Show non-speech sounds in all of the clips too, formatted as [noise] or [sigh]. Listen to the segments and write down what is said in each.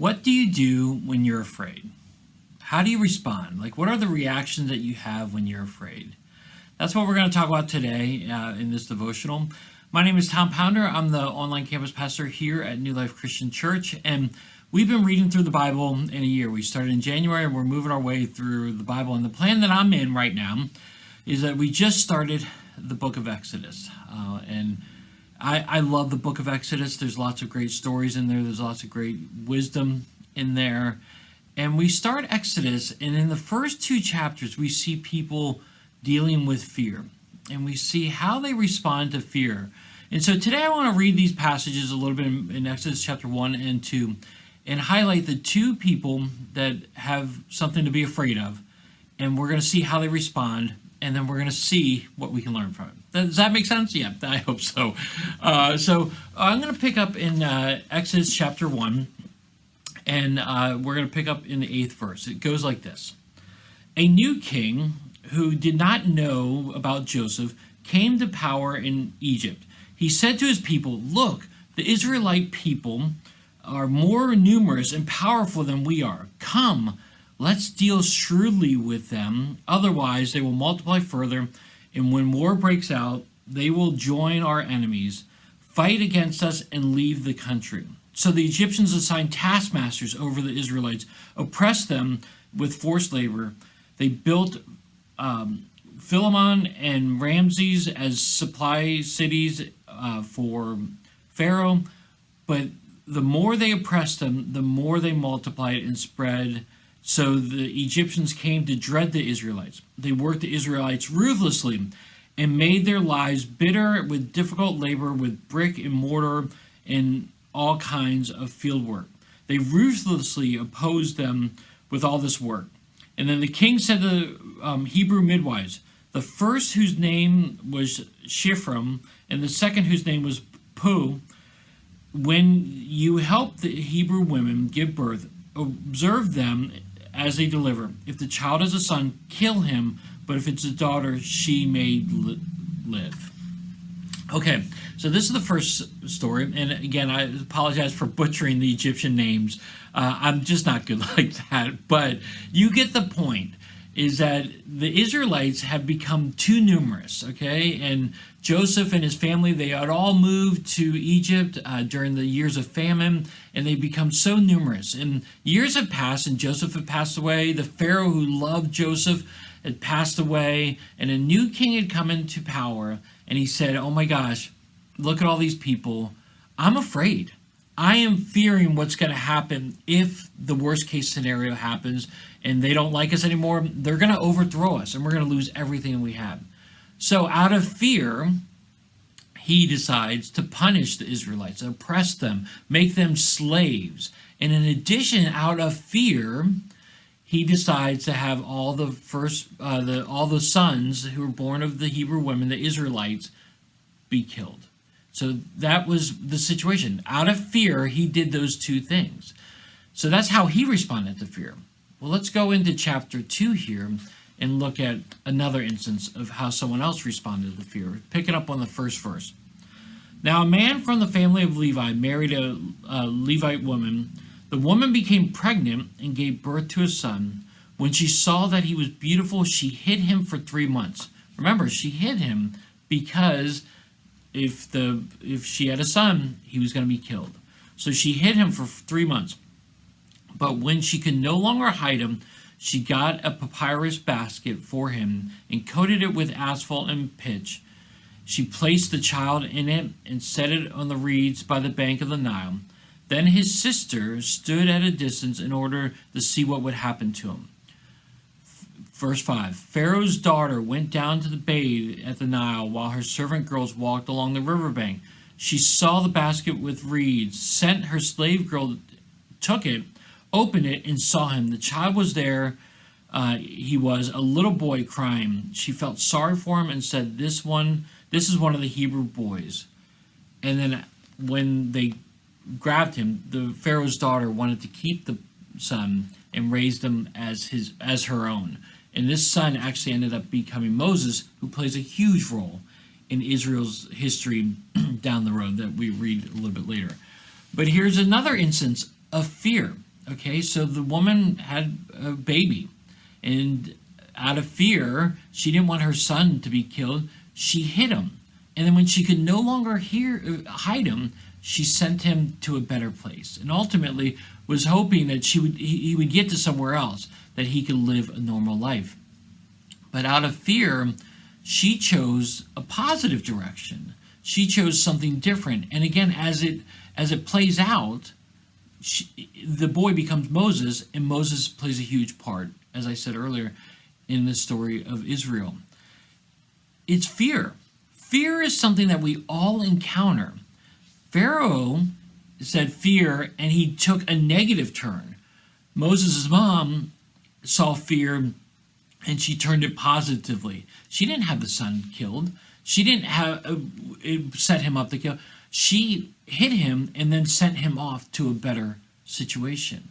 What do you do when you're afraid? How do you respond? Like, what are the reactions that you have when you're afraid? That's what we're going to talk about today uh, in this devotional. My name is Tom Pounder. I'm the online campus pastor here at New Life Christian Church, and we've been reading through the Bible in a year. We started in January, and we're moving our way through the Bible. And the plan that I'm in right now is that we just started the book of Exodus, uh, and I, I love the book of Exodus. There's lots of great stories in there, there's lots of great wisdom in there. And we start Exodus, and in the first two chapters, we see people dealing with fear, and we see how they respond to fear. And so today I want to read these passages a little bit in, in Exodus chapter 1 and 2 and highlight the two people that have something to be afraid of. And we're going to see how they respond and then we're going to see what we can learn from it. Does that make sense? Yeah, [laughs] I hope so. Uh, so I'm going to pick up in uh, Exodus chapter 1, and uh, we're going to pick up in the eighth verse. It goes like this A new king who did not know about Joseph came to power in Egypt. He said to his people, Look, the Israelite people are more numerous and powerful than we are. Come, Let's deal shrewdly with them, otherwise, they will multiply further, and when war breaks out, they will join our enemies, fight against us, and leave the country. So the Egyptians assigned taskmasters over the Israelites, oppressed them with forced labor. They built um, Philemon and Ramses as supply cities uh, for Pharaoh, but the more they oppressed them, the more they multiplied and spread so the Egyptians came to dread the Israelites. They worked the Israelites ruthlessly and made their lives bitter with difficult labor with brick and mortar and all kinds of field work. They ruthlessly opposed them with all this work. And then the king said to the um, Hebrew midwives, the first whose name was Shiphrah, and the second whose name was Puah, when you help the Hebrew women give birth, observe them as they deliver. If the child is a son, kill him, but if it's a daughter, she may li- live. Okay, so this is the first story, and again, I apologize for butchering the Egyptian names. Uh, I'm just not good [laughs] like that, but you get the point is that the Israelites have become too numerous, okay? And Joseph and his family, they had all moved to Egypt uh, during the years of famine, and they become so numerous. And years have passed, and Joseph had passed away. The Pharaoh who loved Joseph had passed away, and a new king had come into power, and he said, Oh my gosh, look at all these people. I'm afraid. I am fearing what's going to happen if the worst case scenario happens and they don't like us anymore. They're going to overthrow us and we're going to lose everything we have. So, out of fear, he decides to punish the Israelites, oppress them, make them slaves. And in addition, out of fear, he decides to have all the first, uh, the all the sons who were born of the Hebrew women, the Israelites, be killed. So that was the situation. Out of fear, he did those two things. So that's how he responded to fear. Well, let's go into chapter 2 here and look at another instance of how someone else responded to fear. Picking up on the first verse. Now, a man from the family of Levi married a, a Levite woman. The woman became pregnant and gave birth to a son. When she saw that he was beautiful, she hid him for three months. Remember, she hid him because if the if she had a son, he was going to be killed. So she hid him for three months. But when she could no longer hide him, she got a papyrus basket for him and coated it with asphalt and pitch. She placed the child in it and set it on the reeds by the bank of the Nile. Then his sister stood at a distance in order to see what would happen to him. Verse 5 Pharaoh's daughter went down to the bathe at the Nile while her servant girls walked along the riverbank. She saw the basket with reeds, sent her slave girl, took it, opened it, and saw him. The child was there. Uh, he was a little boy crying. She felt sorry for him and said, "This one, this is one of the Hebrew boys." And then when they grabbed him, the Pharaoh's daughter wanted to keep the son and raised him as his as her own. And this son actually ended up becoming Moses, who plays a huge role in Israel's history [clears throat] down the road that we read a little bit later. But here's another instance of fear. Okay, so the woman had a baby, and out of fear, she didn't want her son to be killed. She hid him, and then when she could no longer hear hide him, she sent him to a better place, and ultimately was hoping that she would he, he would get to somewhere else that he could live a normal life. But out of fear, she chose a positive direction. She chose something different, and again, as it as it plays out, she, the boy becomes Moses, and Moses plays a huge part, as I said earlier, in the story of Israel. It's fear. Fear is something that we all encounter. Pharaoh said fear, and he took a negative turn. Moses' mom saw fear and she turned it positively. She didn't have the son killed. She didn't have uh, set him up to kill. She hit him and then sent him off to a better situation.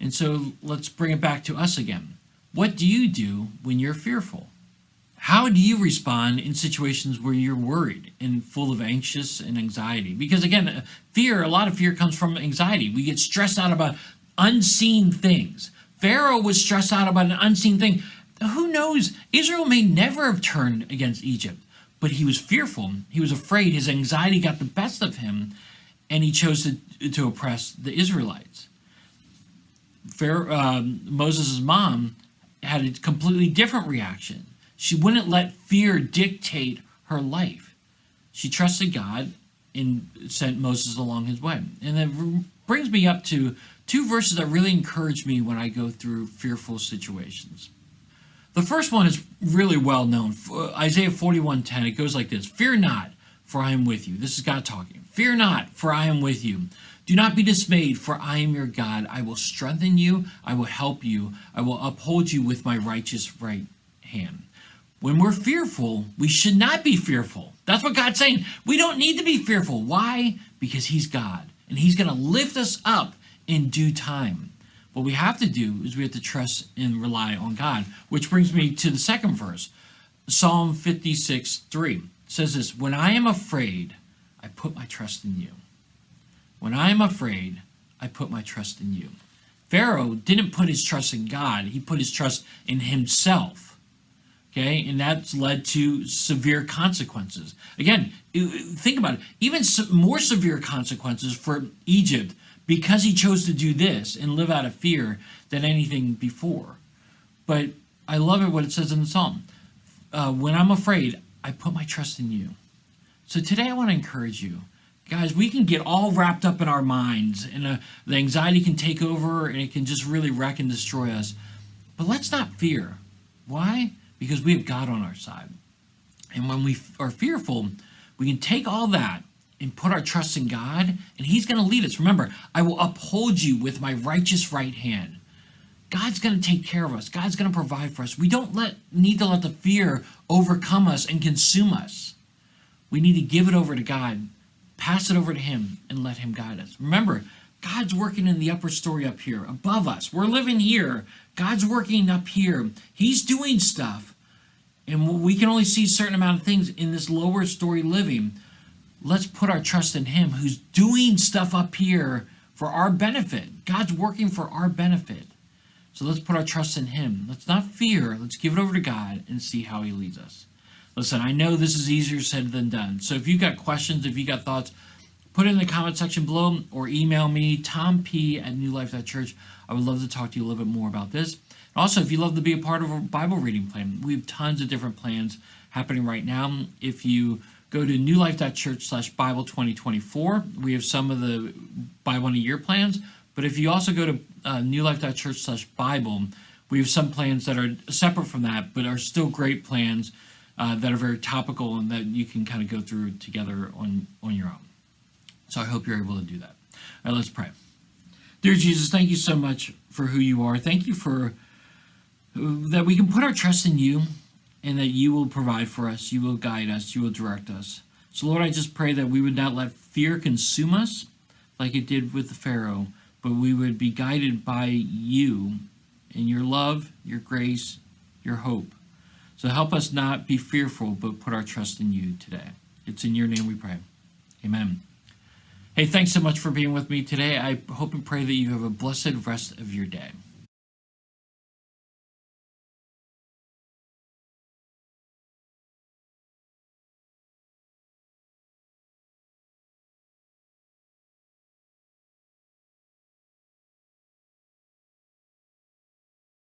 And so let's bring it back to us again. What do you do when you're fearful? How do you respond in situations where you're worried and full of anxious and anxiety? Because again, uh, fear, a lot of fear comes from anxiety. We get stressed out about unseen things. Pharaoh was stressed out about an unseen thing. Who knows? Israel may never have turned against Egypt, but he was fearful. He was afraid. His anxiety got the best of him, and he chose to, to oppress the Israelites. Pharaoh, um, Moses' mom had a completely different reaction. She wouldn't let fear dictate her life. She trusted God and sent Moses along his way. And that brings me up to two verses that really encourage me when I go through fearful situations. The first one is really well known. Uh, Isaiah 41:10. It goes like this: "Fear not, for I am with you." This is God talking. "Fear not, for I am with you. Do not be dismayed, for I am your God. I will strengthen you. I will help you. I will uphold you with my righteous right hand." When we're fearful, we should not be fearful. That's what God's saying. We don't need to be fearful. Why? Because He's God, and He's going to lift us up in due time. What we have to do is we have to trust and rely on God, which brings me to the second verse. Psalm 56 3 says this When I am afraid, I put my trust in you. When I am afraid, I put my trust in you. Pharaoh didn't put his trust in God, he put his trust in himself. Okay, and that's led to severe consequences. Again, think about it. Even more severe consequences for Egypt because he chose to do this and live out of fear than anything before. But I love it what it says in the psalm. Uh, when I'm afraid, I put my trust in you. So today I want to encourage you. Guys, we can get all wrapped up in our minds, and uh, the anxiety can take over, and it can just really wreck and destroy us. But let's not fear. Why? Because we have God on our side. And when we are fearful, we can take all that and put our trust in God, and He's going to lead us. Remember, I will uphold you with my righteous right hand. God's going to take care of us. God's going to provide for us. We don't let need to let the fear overcome us and consume us. We need to give it over to God, pass it over to Him, and let Him guide us. Remember, God's working in the upper story up here, above us. We're living here. God's working up here. He's doing stuff. And we can only see a certain amount of things in this lower story living let's put our trust in Him who's doing stuff up here for our benefit. God's working for our benefit. So let's put our trust in Him. Let's not fear. Let's give it over to God and see how He leads us. Listen, I know this is easier said than done. So if you've got questions, if you've got thoughts, put it in the comment section below or email me, Tom P at newlife.church. I would love to talk to you a little bit more about this. Also, if you love to be a part of a Bible reading plan, we have tons of different plans happening right now. If you go to newlife.church slash Bible 2024. We have some of the buy one a year plans. But if you also go to uh, newlife.church slash Bible, we have some plans that are separate from that, but are still great plans uh, that are very topical and that you can kind of go through together on, on your own. So I hope you're able to do that. All right, let's pray. Dear Jesus, thank you so much for who you are. Thank you for uh, that we can put our trust in you and that you will provide for us, you will guide us, you will direct us. So, Lord, I just pray that we would not let fear consume us like it did with the Pharaoh, but we would be guided by you in your love, your grace, your hope. So help us not be fearful, but put our trust in you today. It's in your name we pray. Amen. Hey, thanks so much for being with me today. I hope and pray that you have a blessed rest of your day.